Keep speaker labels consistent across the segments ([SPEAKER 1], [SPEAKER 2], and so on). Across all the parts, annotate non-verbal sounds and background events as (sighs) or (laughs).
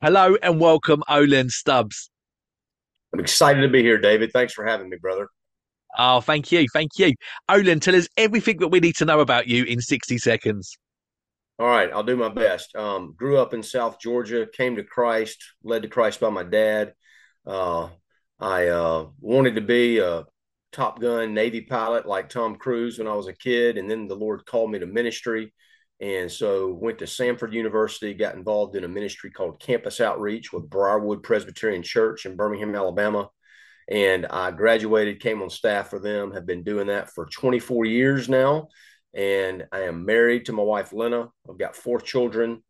[SPEAKER 1] Hello and welcome, Olan Stubbs.
[SPEAKER 2] I'm excited to be here, David. Thanks for having me, brother.
[SPEAKER 1] Oh, thank you. Thank you. Olan, tell us everything that we need to know about you in 60 seconds.
[SPEAKER 2] All right, I'll do my best. Um, grew up in South Georgia, came to Christ, led to Christ by my dad. Uh, I uh, wanted to be a Top Gun Navy pilot like Tom Cruise when I was a kid, and then the Lord called me to ministry. And so went to Samford University, got involved in a ministry called Campus Outreach with Briarwood Presbyterian Church in Birmingham, Alabama. And I graduated, came on staff for them, have been doing that for 24 years now. And I am married to my wife, Lena. I've got four children.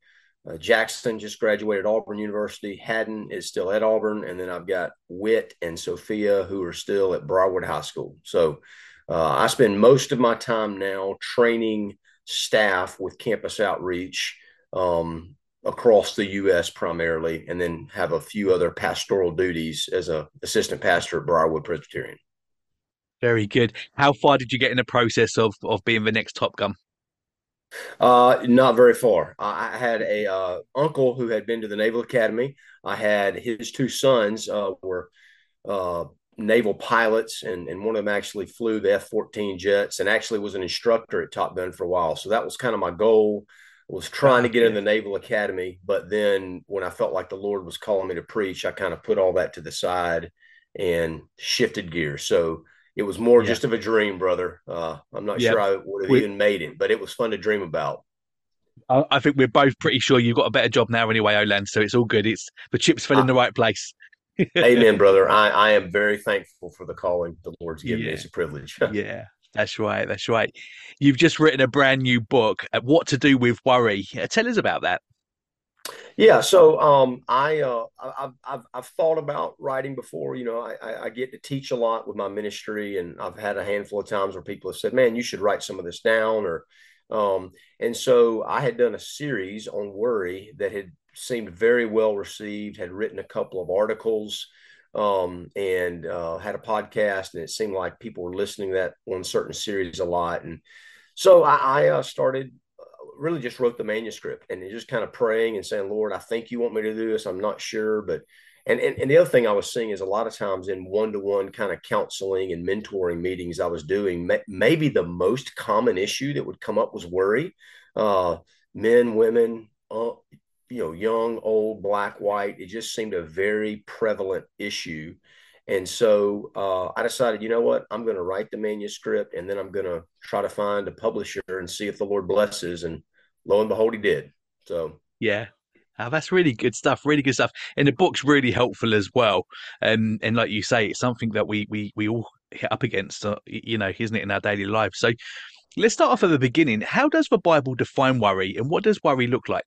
[SPEAKER 2] Uh, Jackson just graduated Auburn University. Haddon is still at Auburn. And then I've got Wit and Sophia, who are still at Briarwood High School. So uh, I spend most of my time now training staff with campus outreach um, across the U.S. primarily, and then have a few other pastoral duties as a assistant pastor at Briarwood Presbyterian.
[SPEAKER 1] Very good. How far did you get in the process of of being the next Top Gun?
[SPEAKER 2] Uh, not very far. I had a uh, uncle who had been to the Naval Academy. I had his two sons uh, were uh, naval pilots, and, and one of them actually flew the F 14 jets and actually was an instructor at Top Gun for a while. So that was kind of my goal was trying to get in the Naval Academy. But then when I felt like the Lord was calling me to preach, I kind of put all that to the side and shifted gears. So it was more yeah. just of a dream, brother. Uh, I'm not yep. sure I would have we, even made it, but it was fun to dream about.
[SPEAKER 1] I think we're both pretty sure you've got a better job now anyway, Olan. So it's all good. It's the chips fell in the right place. (laughs)
[SPEAKER 2] Amen, brother. I, I am very thankful for the calling the Lord's given yeah. me. It's a privilege. (laughs)
[SPEAKER 1] yeah, that's right. That's right. You've just written a brand new book, uh, What to Do with Worry. Uh, tell us about that.
[SPEAKER 2] Yeah, so um, I uh, I've, I've, I've thought about writing before. You know, I, I get to teach a lot with my ministry, and I've had a handful of times where people have said, "Man, you should write some of this down," or um, and so I had done a series on worry that had seemed very well received, had written a couple of articles um, and uh, had a podcast, and it seemed like people were listening to that one certain series a lot. And so I, I uh, started uh, really just wrote the manuscript and just kind of praying and saying, Lord, I think you want me to do this. I'm not sure, but and, and, and the other thing I was seeing is a lot of times in one to one kind of counseling and mentoring meetings I was doing, may, maybe the most common issue that would come up was worry. Uh, men, women, uh, you know, young, old, black, white. It just seemed a very prevalent issue. And so uh, I decided, you know what, I'm going to write the manuscript and then I'm going to try to find a publisher and see if the Lord blesses. And lo and behold, he did. So,
[SPEAKER 1] yeah. Oh, that's really good stuff. Really good stuff. And the book's really helpful as well. And and like you say, it's something that we we we all hit up against, uh, you know, isn't it, in our daily life? So let's start off at the beginning. How does the Bible define worry, and what does worry look like?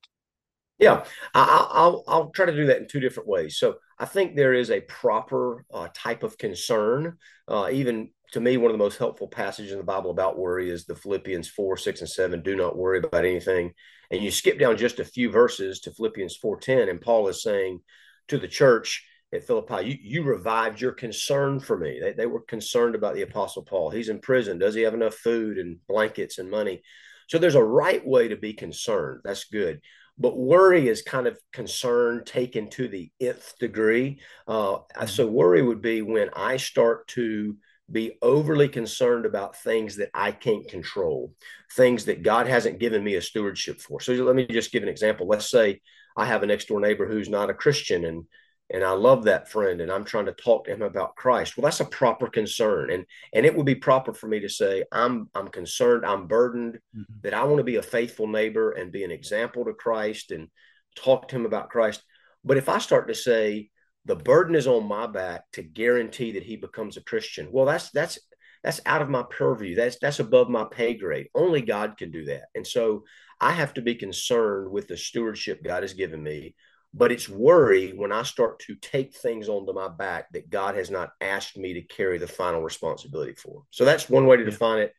[SPEAKER 2] Yeah, I, will I'll try to do that in two different ways. So I think there is a proper uh, type of concern. Uh, even to me, one of the most helpful passages in the Bible about worry is the Philippians four, six, and seven. Do not worry about anything. And you skip down just a few verses to Philippians four ten, and Paul is saying to the church at Philippi, you, you revived your concern for me. They, they were concerned about the Apostle Paul. He's in prison. Does he have enough food and blankets and money? So there's a right way to be concerned. That's good. But worry is kind of concern taken to the nth degree. Uh, mm-hmm. So worry would be when I start to be overly concerned about things that I can't control, things that God hasn't given me a stewardship for. So let me just give an example. Let's say I have a next door neighbor who's not a Christian and and I love that friend and I'm trying to talk to him about Christ. Well, that's a proper concern. And and it would be proper for me to say, I'm I'm concerned, I'm burdened, mm-hmm. that I want to be a faithful neighbor and be an example to Christ and talk to him about Christ. But if I start to say the burden is on my back to guarantee that he becomes a Christian, well, that's that's that's out of my purview. That's that's above my pay grade. Only God can do that. And so I have to be concerned with the stewardship God has given me but it's worry when I start to take things onto my back that God has not asked me to carry the final responsibility for. So that's one way to define it.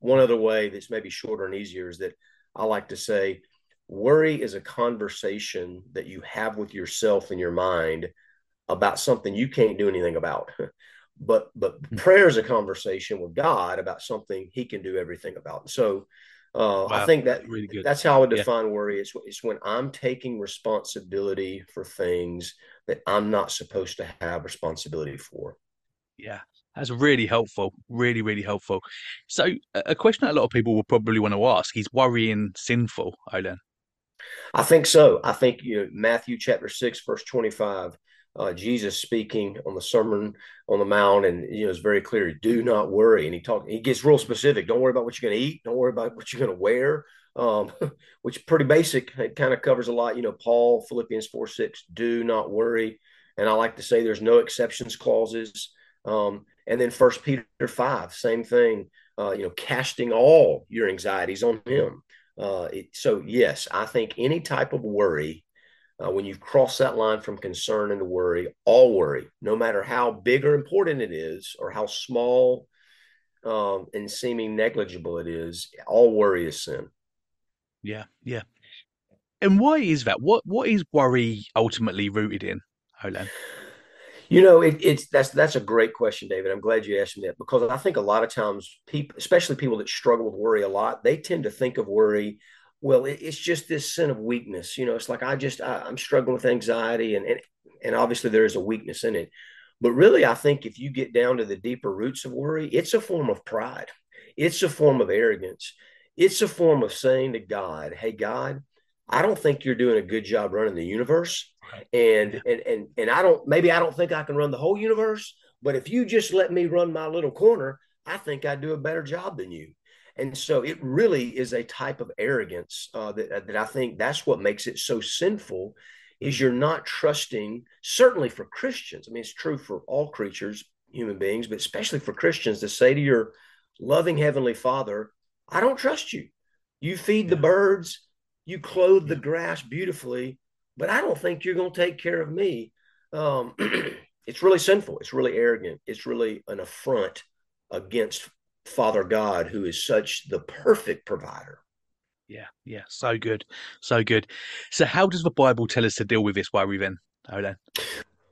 [SPEAKER 2] One other way that's maybe shorter and easier is that I like to say worry is a conversation that you have with yourself in your mind about something you can't do anything about. (laughs) but but hmm. prayer is a conversation with God about something he can do everything about. So Uh, wow, I think that really that's how I would define yeah. worry. It's, it's when I'm taking responsibility for things that I'm not supposed to have responsibility for.
[SPEAKER 1] Yeah, that's really helpful. Really, really helpful. So, a question that a lot of people will probably want to ask is worrying sinful, Olan?
[SPEAKER 2] I think so. I think you know, Matthew chapter 6, verse 25 uh, Jesus speaking on the Sermon on the Mount, and you know it's very clear. Do not worry, and he talk. He gets real specific. Don't worry about what you're going to eat. Don't worry about what you're going to wear. Um, (laughs) which pretty basic. It kind of covers a lot. You know, Paul, Philippians four six. Do not worry, and I like to say there's no exceptions clauses. Um, and then First Peter five, same thing. Uh, you know, casting all your anxieties on Him. Uh, it, so yes, I think any type of worry uh, when you cross that line from concern into worry, all worry, no matter how big or important it is, or how small um, and seeming negligible it is, all worry is sin.
[SPEAKER 1] Yeah, yeah. And why is that? What what is worry ultimately rooted in, Olan?
[SPEAKER 2] You know, it, it's that's that's a great question, David. I'm glad you asked me that because I think a lot of times people, especially people that struggle with worry a lot, they tend to think of worry well it's just this sin of weakness you know it's like i just I, am struggling with anxiety and, and and obviously there is a weakness in it. But really i think if you get down to the deeper roots of worry it's a form of pride. It's a form of arrogance. It's a form of saying to god hey god i don't think you're doing a good job running the universe. And and and and i don't maybe i don't think i can run the whole universe but if you just let me run my little corner i think i do a better job than you and so it really is a type of arrogance uh, that, that I think that's what makes it so sinful is you're not trusting, certainly for Christians. I mean, it's true for all creatures, human beings, but especially for Christians to say to your loving Heavenly Father, I don't trust you. You feed the birds, you clothe the grass beautifully, but I don't think you're going to take care of me. Um, (clears throat) it's really sinful. It's really arrogant. It's really an affront against Father God, who is such the perfect provider.
[SPEAKER 1] Yeah, yeah, so good, so good. So, how does the Bible tell us to deal with this worry then, Olan?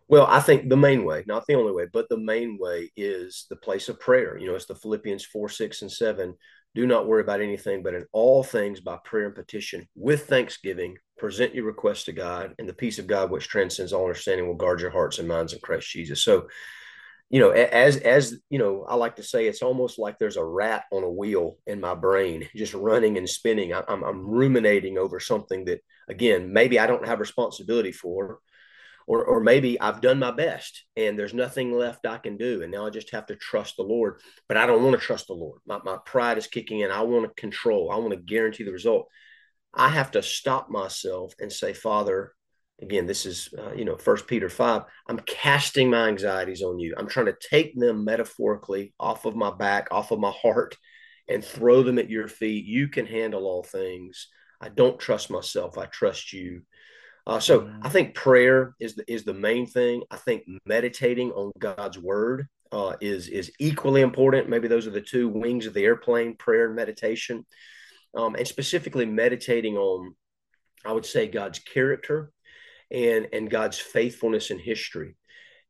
[SPEAKER 2] Well, I think the main way, not the only way, but the main way is the place of prayer. You know, it's the Philippians 4, 6, and 7. Do not worry about anything, but in all things by prayer and petition with thanksgiving, present your requests to God, and the peace of God, which transcends all understanding, will guard your hearts and minds in Christ Jesus. So, you know, as as you know, I like to say it's almost like there's a rat on a wheel in my brain, just running and spinning. I, I'm I'm ruminating over something that, again, maybe I don't have responsibility for, or or maybe I've done my best and there's nothing left I can do, and now I just have to trust the Lord. But I don't want to trust the Lord. My my pride is kicking in. I want to control. I want to guarantee the result. I have to stop myself and say, Father, again this is uh, you know first peter 5 i'm casting my anxieties on you. I'm trying to take them metaphorically off of my back off of my heart and throw them at your feet. You can handle all things. I don't trust myself. I trust you. Uh, so mm-hmm. i think prayer is the, is the main thing. I think meditating on god's word uh, is is equally important. Maybe those are the two wings of the airplane prayer and meditation. Um, and specifically meditating on i would say god's character and and God's faithfulness in history.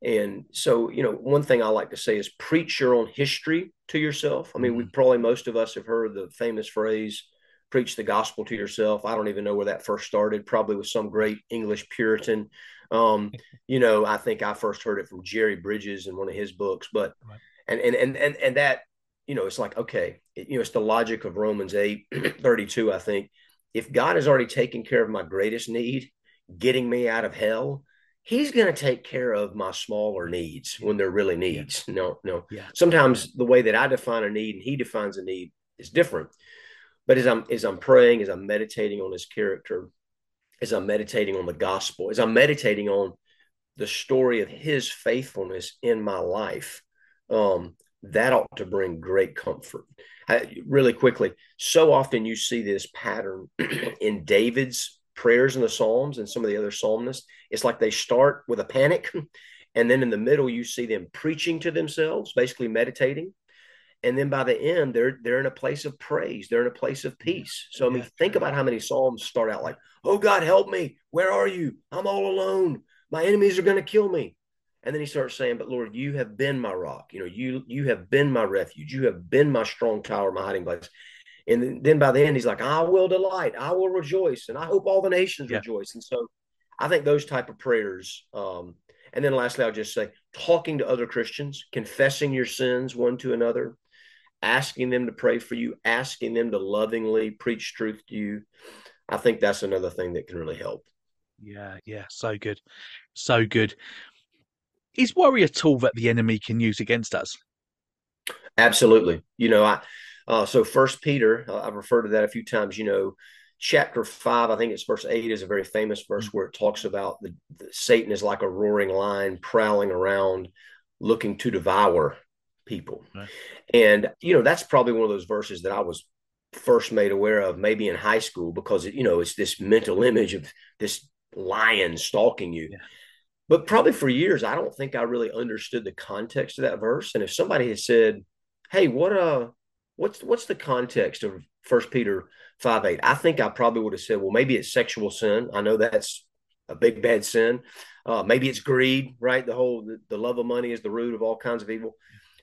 [SPEAKER 2] And so, you know, one thing I like to say is preach your own history to yourself. I mean, mm-hmm. we probably most of us have heard the famous phrase, preach the gospel to yourself. I don't even know where that first started, probably with some great English Puritan. Um, (laughs) you know, I think I first heard it from Jerry Bridges in one of his books, but and, and and and and that, you know, it's like, okay, it, you know, it's the logic of Romans 8 (clears throat) 32, I think. If God has already taken care of my greatest need, getting me out of hell, he's going to take care of my smaller needs when they're really needs. Yeah. No, no. Yeah. Sometimes the way that I define a need and he defines a need is different. But as I'm as I'm praying, as I'm meditating on his character, as I'm meditating on the gospel, as I'm meditating on the story of his faithfulness in my life, um, that ought to bring great comfort. I, really quickly, so often you see this pattern (clears throat) in David's prayers in the Psalms and some of the other psalmists, it's like they start with a panic. (laughs) And then in the middle, you see them preaching to themselves, basically meditating. And then by the end, they're they're in a place of praise. They're in a place of mm-hmm. peace. So I mean, think about how many psalms start out like, "Oh God, help me! Where are you? I'm all alone. My enemies are going to kill me." And then he starts saying, "But Lord, you have been my rock. You know, you you have been my refuge. You have been my strong tower, my hiding place." And then by the end, he's like, I will delight, I will rejoice, and I hope all the nations yeah. rejoice. And so I think those type of prayers. Um, and then lastly, I'll just say talking to other Christians, confessing your sins one to another, asking them to pray for you, asking them to lovingly preach truth to you. I think that's another thing that can really help.
[SPEAKER 1] Yeah, yeah, so good. So good. Is worry a tool that the enemy can use against us?
[SPEAKER 2] Absolutely. You know, I uh, so First Peter, uh, I've referred to that a few times. You know, chapter five, I think it's verse eight, is a very famous verse mm-hmm. where it talks about the, the, Satan is like a roaring lion prowling around, looking to devour people. Right. And you know, that's probably one of those verses that I was first made aware of, maybe in high school, because you know it's this mental image of this lion stalking you. Yeah. But probably for years, I don't think I really understood the context of that verse. And if somebody had said, "Hey, what uh, what's what's the context of First Peter five eight? I think I probably would have said, "Well, maybe it's sexual sin. I know that's a big bad sin. Uh, maybe it's greed, right? The whole the, the love of money is the root of all kinds of evil."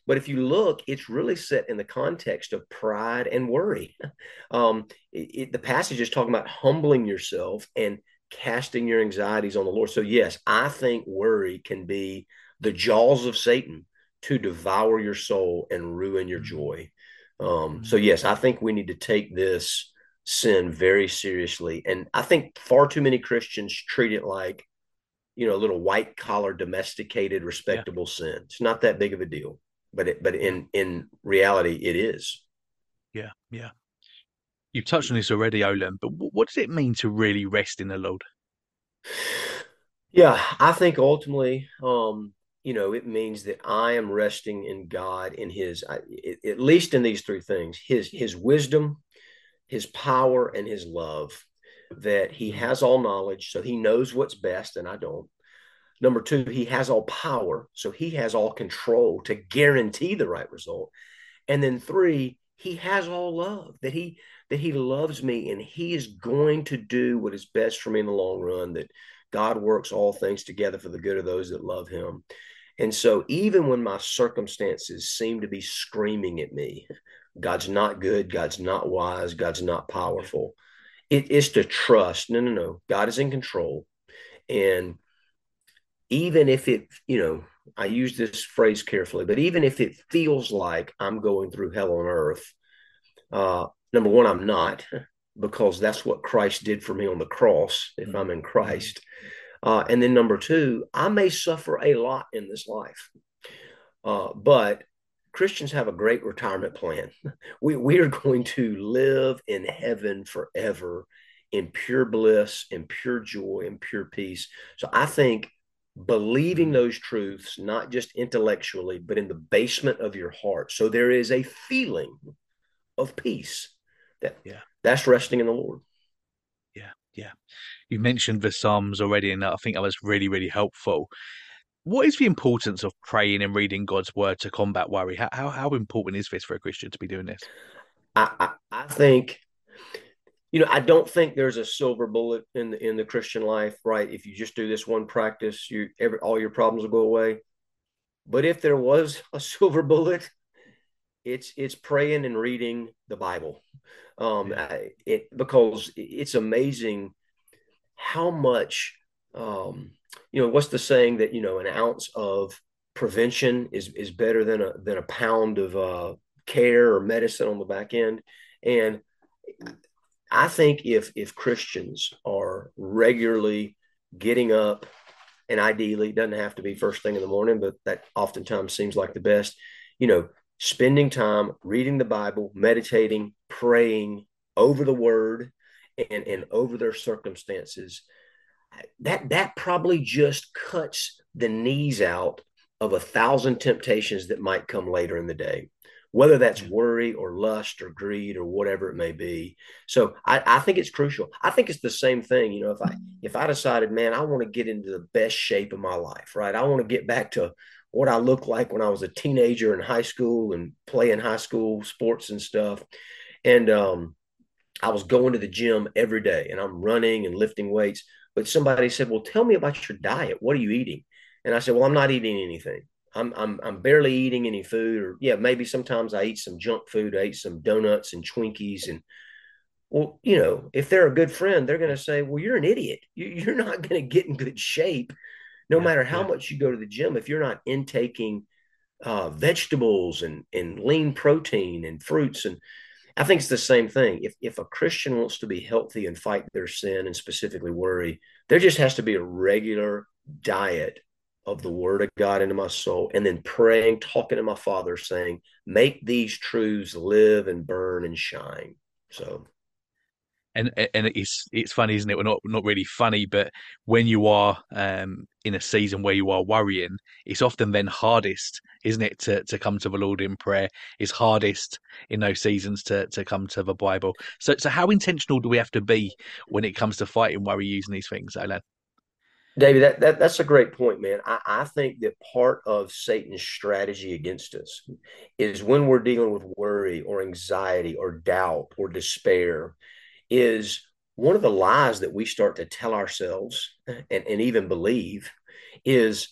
[SPEAKER 2] But if you look, it's really set in the context of pride and worry. (laughs) Um, it, it, the passage is talking about humbling yourself and casting your anxieties on the Lord. So, yes, I think worry can be the jaws of Satan to devour your soul and ruin your mm-hmm. joy. Um, so, mm-hmm. yes, I think we need to take this sin very seriously. And I think far too many Christians treat it like, you know, a little white collar, domesticated, respectable yeah. sin. It's not that big of a deal but it, but in in reality, it is.
[SPEAKER 1] Yeah, yeah. You've touched on this already, Olan, but what does it mean to really rest in the Lord? (sighs)
[SPEAKER 2] Yeah, I think ultimately, um, you know, it means that I am resting in God, in His, at least in these three things: His His wisdom, His power, and His love. That He mm-hmm. has all knowledge, so He knows what's best, and I don't. Number two, he has all power. So he has all control to guarantee the right result. And then three, he has all love that he that he loves me and he is going to do what is best for me in the long run that god works all things together for the good of those that love him. And so even when my circumstances seem to be screaming at me god's not good god's not wise god's not powerful it is to trust no no no god is in control. And even if it, you know, I use this phrase carefully, but even if it feels like I'm going through hell on earth, uh, number one, I'm not, because that's what Christ did for me on the cross if I'm in Christ. Uh, and then number two, I may suffer a lot in this life, uh, but Christians have a great retirement plan. (laughs) We, we are going to live in heaven forever in pure bliss, in pure joy, in pure peace. So I think believing those truths, not just intellectually, but in the basement of your heart. So there is a feeling of peace that yeah. That's resting in the Lord.
[SPEAKER 1] Yeah, yeah. You mentioned the Psalms already, and I think that was really, really helpful. What is the importance of praying and reading God's word to combat worry? How how, how important is this for a Christian to be doing this?
[SPEAKER 2] I, I, I think you know, I don't think there's a silver bullet in the in the Christian life, right? If you just do this one practice, you every all your problems will go away. But if there was a (laughs) silver bullet, it's it's praying and reading the Bible, um, it because it's amazing how much, um, you know, what's the saying that you know an ounce of prevention is is better than a than a pound of uh, care or medicine on the back end, and I think if if Christians are regularly getting up, and ideally it doesn't have to be first thing in the morning, but that oftentimes seems like the best. You know, spending time reading the Bible, meditating, praying over the Word, and and over their circumstances. That that probably just cuts the knees out of a thousand temptations that might come later in the day whether that's worry or lust or greed or whatever it may be. So I, I think it's crucial. I think it's the same thing. You know, if I mm-hmm. if I decided, man, I want to get into the best shape of my life, right? I want to get back to what I looked like when I was a teenager in high school and playing high school sports and stuff. And um, I was going to the gym every day and I'm running and lifting weights. But somebody said, Well, tell me about your diet. What are you eating? And I said, Well, I'm not eating anything. I'm I'm I'm barely eating any food, or yeah, maybe sometimes I eat some junk food. I eat some donuts and Twinkies, and well, you know, if they're a good friend, they're going to say, "Well, you're an idiot. You, are not going to get in good shape, no yeah, matter how yeah. much you go to the gym. If you're not intaking uh, vegetables and and lean protein and fruits and I think it's the same thing. If if a Christian wants to be healthy and fight their sin and specifically worry, there just has to be a regular diet of the word of God into my soul and then praying, talking to my father, saying, make these truths live and burn and shine. So
[SPEAKER 1] and and it's it's funny, isn't it? Well, not not really funny, but when you are um, in a season where you are worrying, it's often then hardest, isn't it, to to come to the Lord in prayer? It's hardest in those seasons to to come to the Bible. So so how intentional do we have to be when it comes to fighting worry using these things, Alan?
[SPEAKER 2] David, that, that that's a great point, man. I, I think that part of Satan's strategy against us is when we're dealing with worry or anxiety or doubt or despair, is one of the lies that we start to tell ourselves and, and even believe is,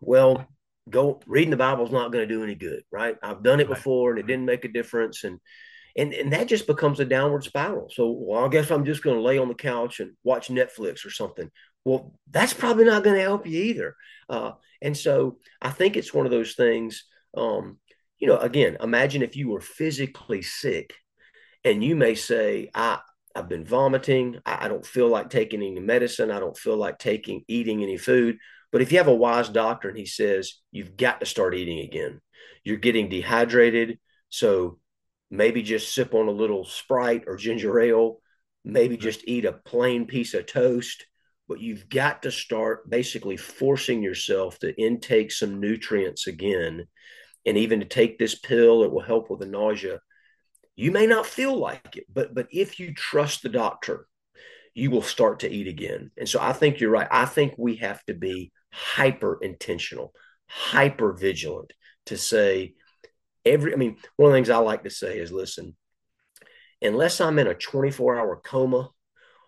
[SPEAKER 2] well, go reading the Bible is not going to do any good, right? I've done it before and it didn't make a difference. And and and that just becomes a downward spiral. So well, I guess I'm just going to lay on the couch and watch Netflix or something. Well, that's probably not going to help you either. Uh, and so I think it's one of those things. Um, you know, again, imagine if you were physically sick, and you may say, "I I've been vomiting. I, I don't feel like taking any medicine. I don't feel like taking eating any food." But if you have a wise doctor and he says you've got to start eating again, you're getting dehydrated, so maybe just sip on a little Sprite or ginger ale, maybe mm-hmm. just eat a plain piece of toast. But you've got to start basically forcing yourself to intake some nutrients again. And even to take this pill it will help with the nausea you may not feel like it but but if you trust the doctor you will start to eat again. And so i think you're right. I think we have to be hyper intentional hyper vigilant to say every i mean one of the things i like to say is listen unless i'm in a 24 hour coma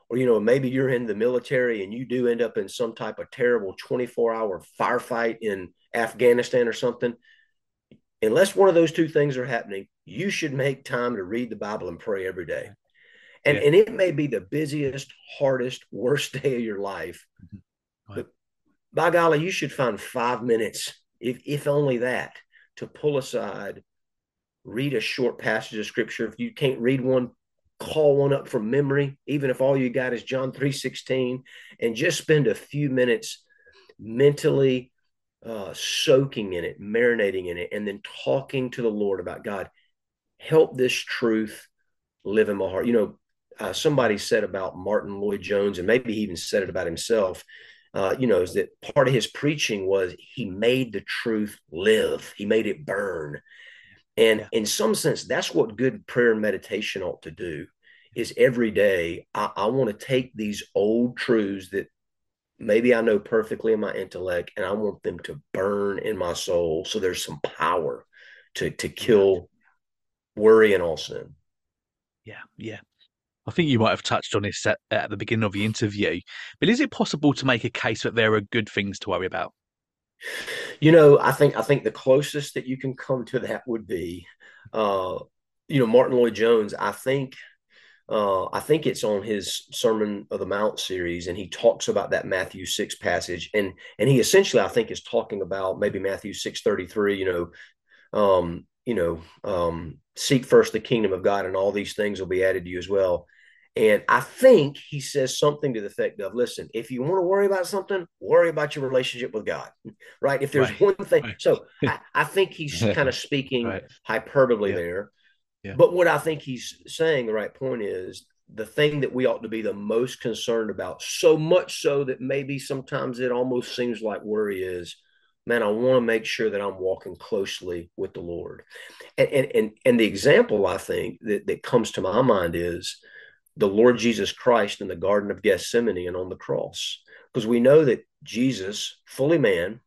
[SPEAKER 2] or you know maybe you're in the military and you do end up in some type of terrible 24 hour firefight in afghanistan or something unless one of those two things are happening you should make time to read the bible and pray every day and, yeah. and it may be the busiest hardest worst (laughs) day of your life mm-hmm. but by golly you should find five minutes if, if only that to pull aside read a short passage of scripture if you can't read one call one up from memory, even if all you got is John 3:16, and just spend a few minutes mentally uh, soaking in it, marinating in it, and then talking to the Lord about God. Help this truth live in my heart. You know, uh, somebody said about Martyn Lloyd-Jones, and maybe he even said it about himself. Uh, you know, is that part of his preaching was he made the truth live, he made it burn. And in some sense, that's what good prayer and meditation ought to do is every day I, I want to take these old truths that maybe I know perfectly in my intellect and I want them to burn in my soul. So there's some power to to kill worry and all sin.
[SPEAKER 1] Yeah, yeah. I think you might have touched on this at, at the beginning of the interview, but is it possible to make a case that there are good things to worry about?
[SPEAKER 2] You know, I think I think the closest that you can come to that would be, uh, you know, Martyn Lloyd-Jones. I think, uh, I think it's on his Sermon of the Mount series, and he talks about that Matthew six passage, and and he essentially, I think, is talking about maybe Matthew six thirty three. You know, um, you know, um, seek first the kingdom of God, and all these things will be added to you as well. And I think he says something to the effect of, listen, if you want to worry about something, worry about your relationship with God, right? If there's right. one thing. Right. So (laughs) I, I, think he's (laughs) kind of speaking right. hyperbole yeah. there. Yeah. But what I think he's saying, the right point is the thing that we ought to be the most concerned about, so much so that maybe sometimes it almost seems like worry is, man, I want to make sure that I'm walking closely with the Lord. And and and, and the example I think that, that comes to my mind is the Lord Jesus Christ in the Garden of Gethsemane and on the cross. Because we know that Jesus, fully man,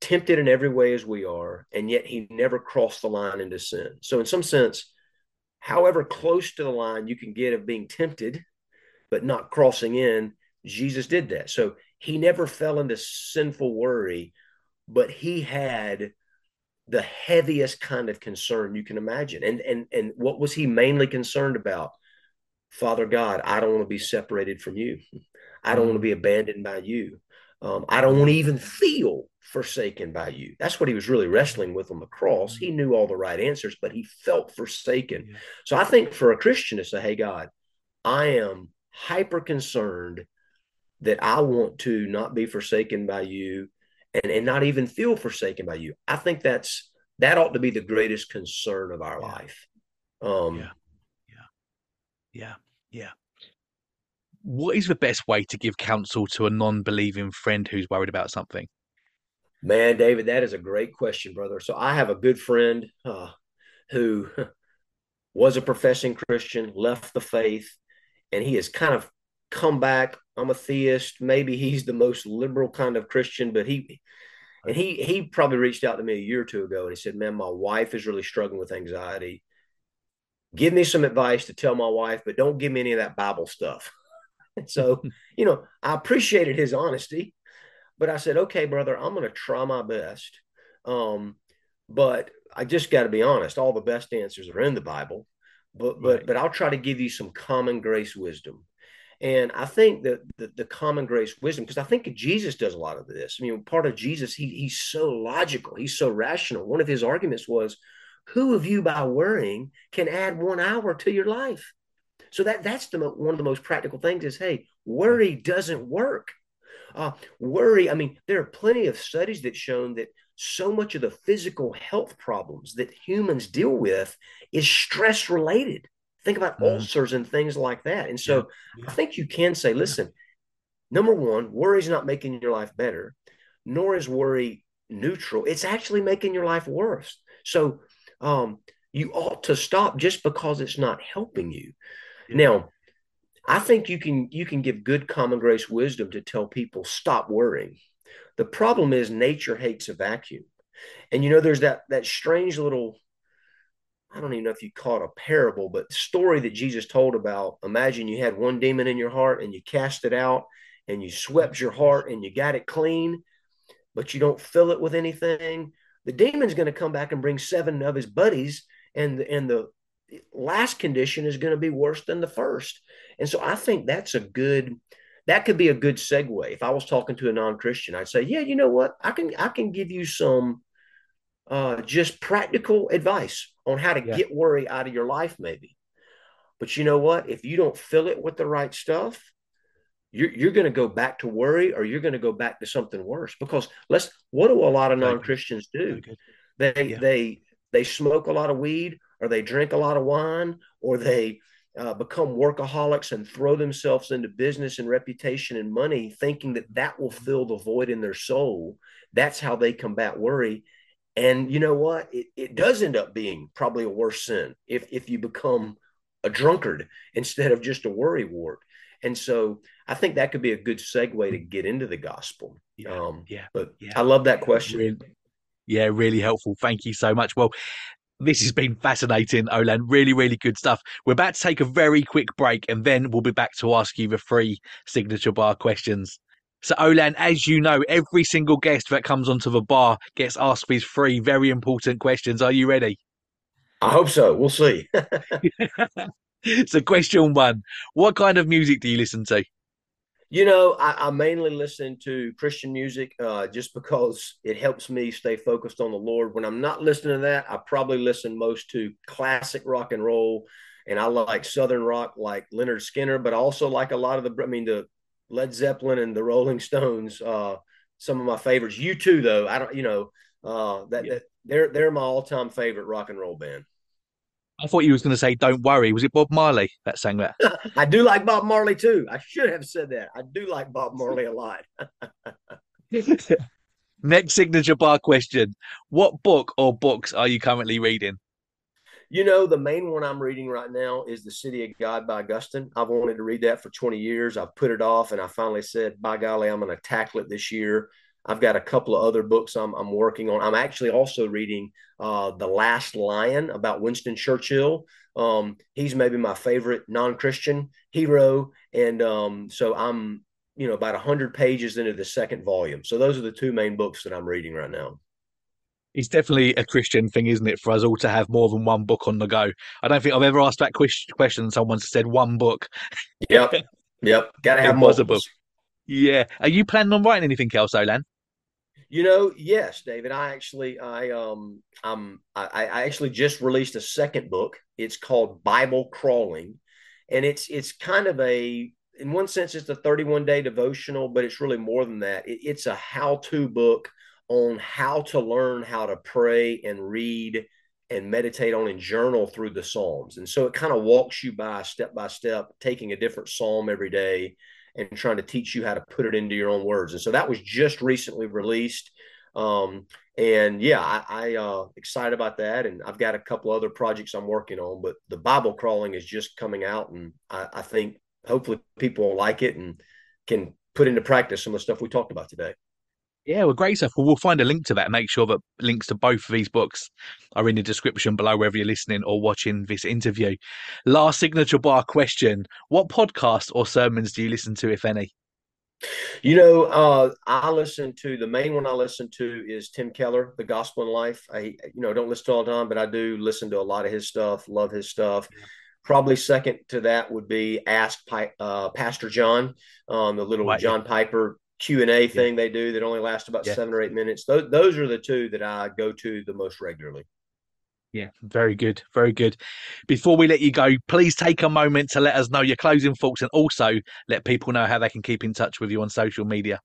[SPEAKER 2] tempted in every way as we are, and yet he never crossed the line into sin. So, in some sense, however close to the line you can get of being tempted, but not crossing in, Jesus did that. So, he never fell into sinful worry, but he had the heaviest kind of concern you can imagine. And and and what was he mainly concerned about? Father God, I don't want to be separated from you. I don't want to be mm. abandoned by you. Um, I don't want to even feel forsaken by you. That's what he was really wrestling with on the cross. He knew all the right answers, but he felt forsaken. Yeah. So I think for a Christian to say, Hey, God, I am hyper concerned that I want to not be forsaken by you and, and not even feel forsaken by you. I think that's that ought to be the greatest concern of our
[SPEAKER 1] yeah.
[SPEAKER 2] life. Um,
[SPEAKER 1] yeah, yeah, yeah, yeah. What is the best way to give counsel to a non-believing friend who's worried about something?
[SPEAKER 2] Man, David, that is a great question, brother. So I have a good friend uh, who (laughs) was a professing Christian, left the faith, and he has kind of come back. I'm a theist. Maybe he's the most liberal kind of Christian, but he and he he probably reached out to me a year or two ago and he said, "Man, my wife is really struggling with anxiety. Give me some advice to tell my wife, but don't give me any of that Bible stuff." And (laughs) so, you know, I appreciated his honesty, but I said, "Okay, brother, I'm going to try my best." Um, but I just got to be honest. All the best answers are in the Bible, but but right. but I'll try to give you some common grace wisdom. And I think that the, the, common grace wisdom, because I think Jesus does a lot of this. I mean, part of Jesus, he, he's so logical, he's so rational. One of his arguments was, "Who of you, by worrying, can add one hour to your life?" So that that's the one of the most practical things is, hey, worry doesn't work. Uh, worry, I mean, there are plenty of studies that shown that so much of the physical health problems that humans deal with is stress related. Think about mm-hmm. ulcers and things like that. And so yeah. Yeah. I think you can say, listen, number one, worry is not making your life better, nor is worry neutral. It's actually making your life worse. So um, you ought to stop just because it's not helping you. Now, I think you can you can give good common grace wisdom to tell people stop worrying. The problem is nature hates a vacuum. And you know, there's that that strange little I don't even know if you call it a parable, but story that Jesus told about imagine you had one demon in your heart and you cast it out and you swept your heart and you got it clean, but you don't fill it with anything. The demon's going to come back and bring seven of his buddies, and and the last condition is going to be worse than the first. And so I think that's a good that could be a good segue. If I was talking to a non-Christian, I'd say, yeah, you know what? I can I can give you some uh, just practical advice on how to yeah. get worry out of your life, maybe. But you know what? If you don't fill it with the right stuff, you're, you're going to go back to worry or you're going to go back to something worse. Because let's, what do a lot of non Christians do? They, yeah. they, they smoke a lot of weed or they drink a lot of wine or they uh, become workaholics and throw themselves into business and reputation and money, thinking that that will fill the void in their soul. That's how they combat worry. And you know what? It, it does end up being probably a worse sin if, if you become a drunkard instead of just a worry wart. And so I think that could be a good segue to get into the gospel.
[SPEAKER 1] Yeah. Um, yeah.
[SPEAKER 2] But
[SPEAKER 1] yeah.
[SPEAKER 2] I love that question.
[SPEAKER 1] Really, yeah, really helpful. Thank you so much. Well, this has been fascinating, Olan. Really, really good stuff. We're about to take a very quick break and then we'll be back to ask you the three signature bar questions. So, Olan, as you know, every single guest that comes onto the bar gets asked these three very important questions. Are you ready?
[SPEAKER 2] I hope so. We'll see. (laughs)
[SPEAKER 1] so, question one What kind of music do you listen to?
[SPEAKER 2] You know, I, I mainly listen to Christian music uh, just because it helps me stay focused on the Lord. When I'm not listening to that, I probably listen most to classic rock and roll. And I like Southern rock, like Lynyrd Skynyrd, but I also like a lot of the, I mean, the Led Zeppelin and the Rolling Stones. Uh, some of my favorites. U2, though, I don't. You know, uh, that, yeah. that they're they're my all time favorite rock and roll band.
[SPEAKER 1] I thought you was going to say "Don't worry." Was it Bob Marley that sang that? (laughs)
[SPEAKER 2] I do like Bob Marley too. I should have said that. I do like Bob Marley a lot. (laughs) (laughs)
[SPEAKER 1] Next signature bar question: What book or books are you currently reading?
[SPEAKER 2] You know, the main one I'm reading right now is The City of God by Augustine. I've wanted to read that for 20 years. I've put it off and I finally said, by golly, I'm going to tackle it this year. I've got a couple of other books I'm, I'm working on. I'm actually also reading uh, The Last Lion about Winston Churchill. Um, he's maybe my favorite non Christian hero. And um, so I'm, you know, about 100 pages into the second volume. So those are the two main books that I'm reading right now.
[SPEAKER 1] It's definitely a Christian thing, isn't it, for us all to have more than one book on the go? I don't think I've ever asked that question and someone's said one book.
[SPEAKER 2] Yep. Yep. Gotta have (laughs) multiple.
[SPEAKER 1] Yeah. Are you planning on writing anything else, Olan?
[SPEAKER 2] You know, yes, David. I actually, I um, I'm, I, I actually just released a second book. It's called Bible Crawling, and it's it's kind of a, in one sense, it's a 31 day devotional, but it's really more than that. It, it's a how to book on how to learn how to pray and read and meditate on and journal through the Psalms. And so it kind of walks you by step by step, taking a different Psalm every day and trying to teach you how to put it into your own words. And so that was just recently released. Um, and yeah, I, I uh, excited about that. And I've got a couple other projects I'm working on, but the Bible crawling is just coming out, and I, I think hopefully people will like it and can put into practice some of the stuff we talked about today.
[SPEAKER 1] Yeah, well, great stuff. Well, we'll find a link to that. Make sure that links to both of these books are in the description below, wherever you're listening or watching this interview. Last signature bar question What podcast or sermons do you listen to, if any?
[SPEAKER 2] You know, uh, I listen to the main one I listen to is Tim Keller, The Gospel in Life. I, you know, don't listen to all the time, but I do listen to a lot of his stuff, love his stuff. Probably second to that would be Ask uh, Pastor John, um, the little right. John Piper Q and A thing yeah. they do that only lasts about yeah. seven or eight minutes. Those those are the two that I go to the most regularly.
[SPEAKER 1] Yeah, very good, very good. Before we let you go, please take a moment to let us know your closing thoughts and also let people know how they can keep in touch with you on social media.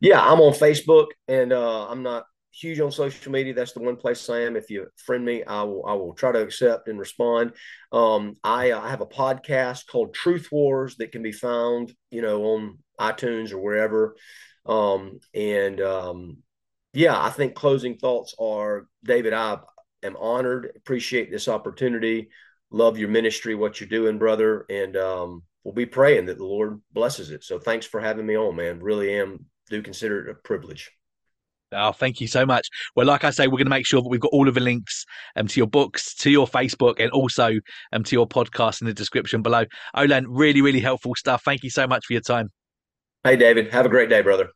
[SPEAKER 2] Yeah, I'm on Facebook and uh, I'm not huge on social media. That's the one place I am. If you friend me, I will I will try to accept and respond. Um, I, I have a podcast called Truth Wars that can be found, you know, on iTunes or wherever. Um, and um, yeah, I think closing thoughts are David, I am honored, appreciate this opportunity, love your ministry, what you're doing, brother. And um, we'll be praying that the Lord blesses it. So thanks for having me on, man. Really am, do consider it a privilege.
[SPEAKER 1] Oh, thank you so much. Well, like I say, we're going to make sure that we've got all of the links um, to your books, to your Facebook, and also um, to your podcast in the description below. Olan, really, really helpful stuff. Thank you so much for your time.
[SPEAKER 2] Hey, David. Have a great day, brother.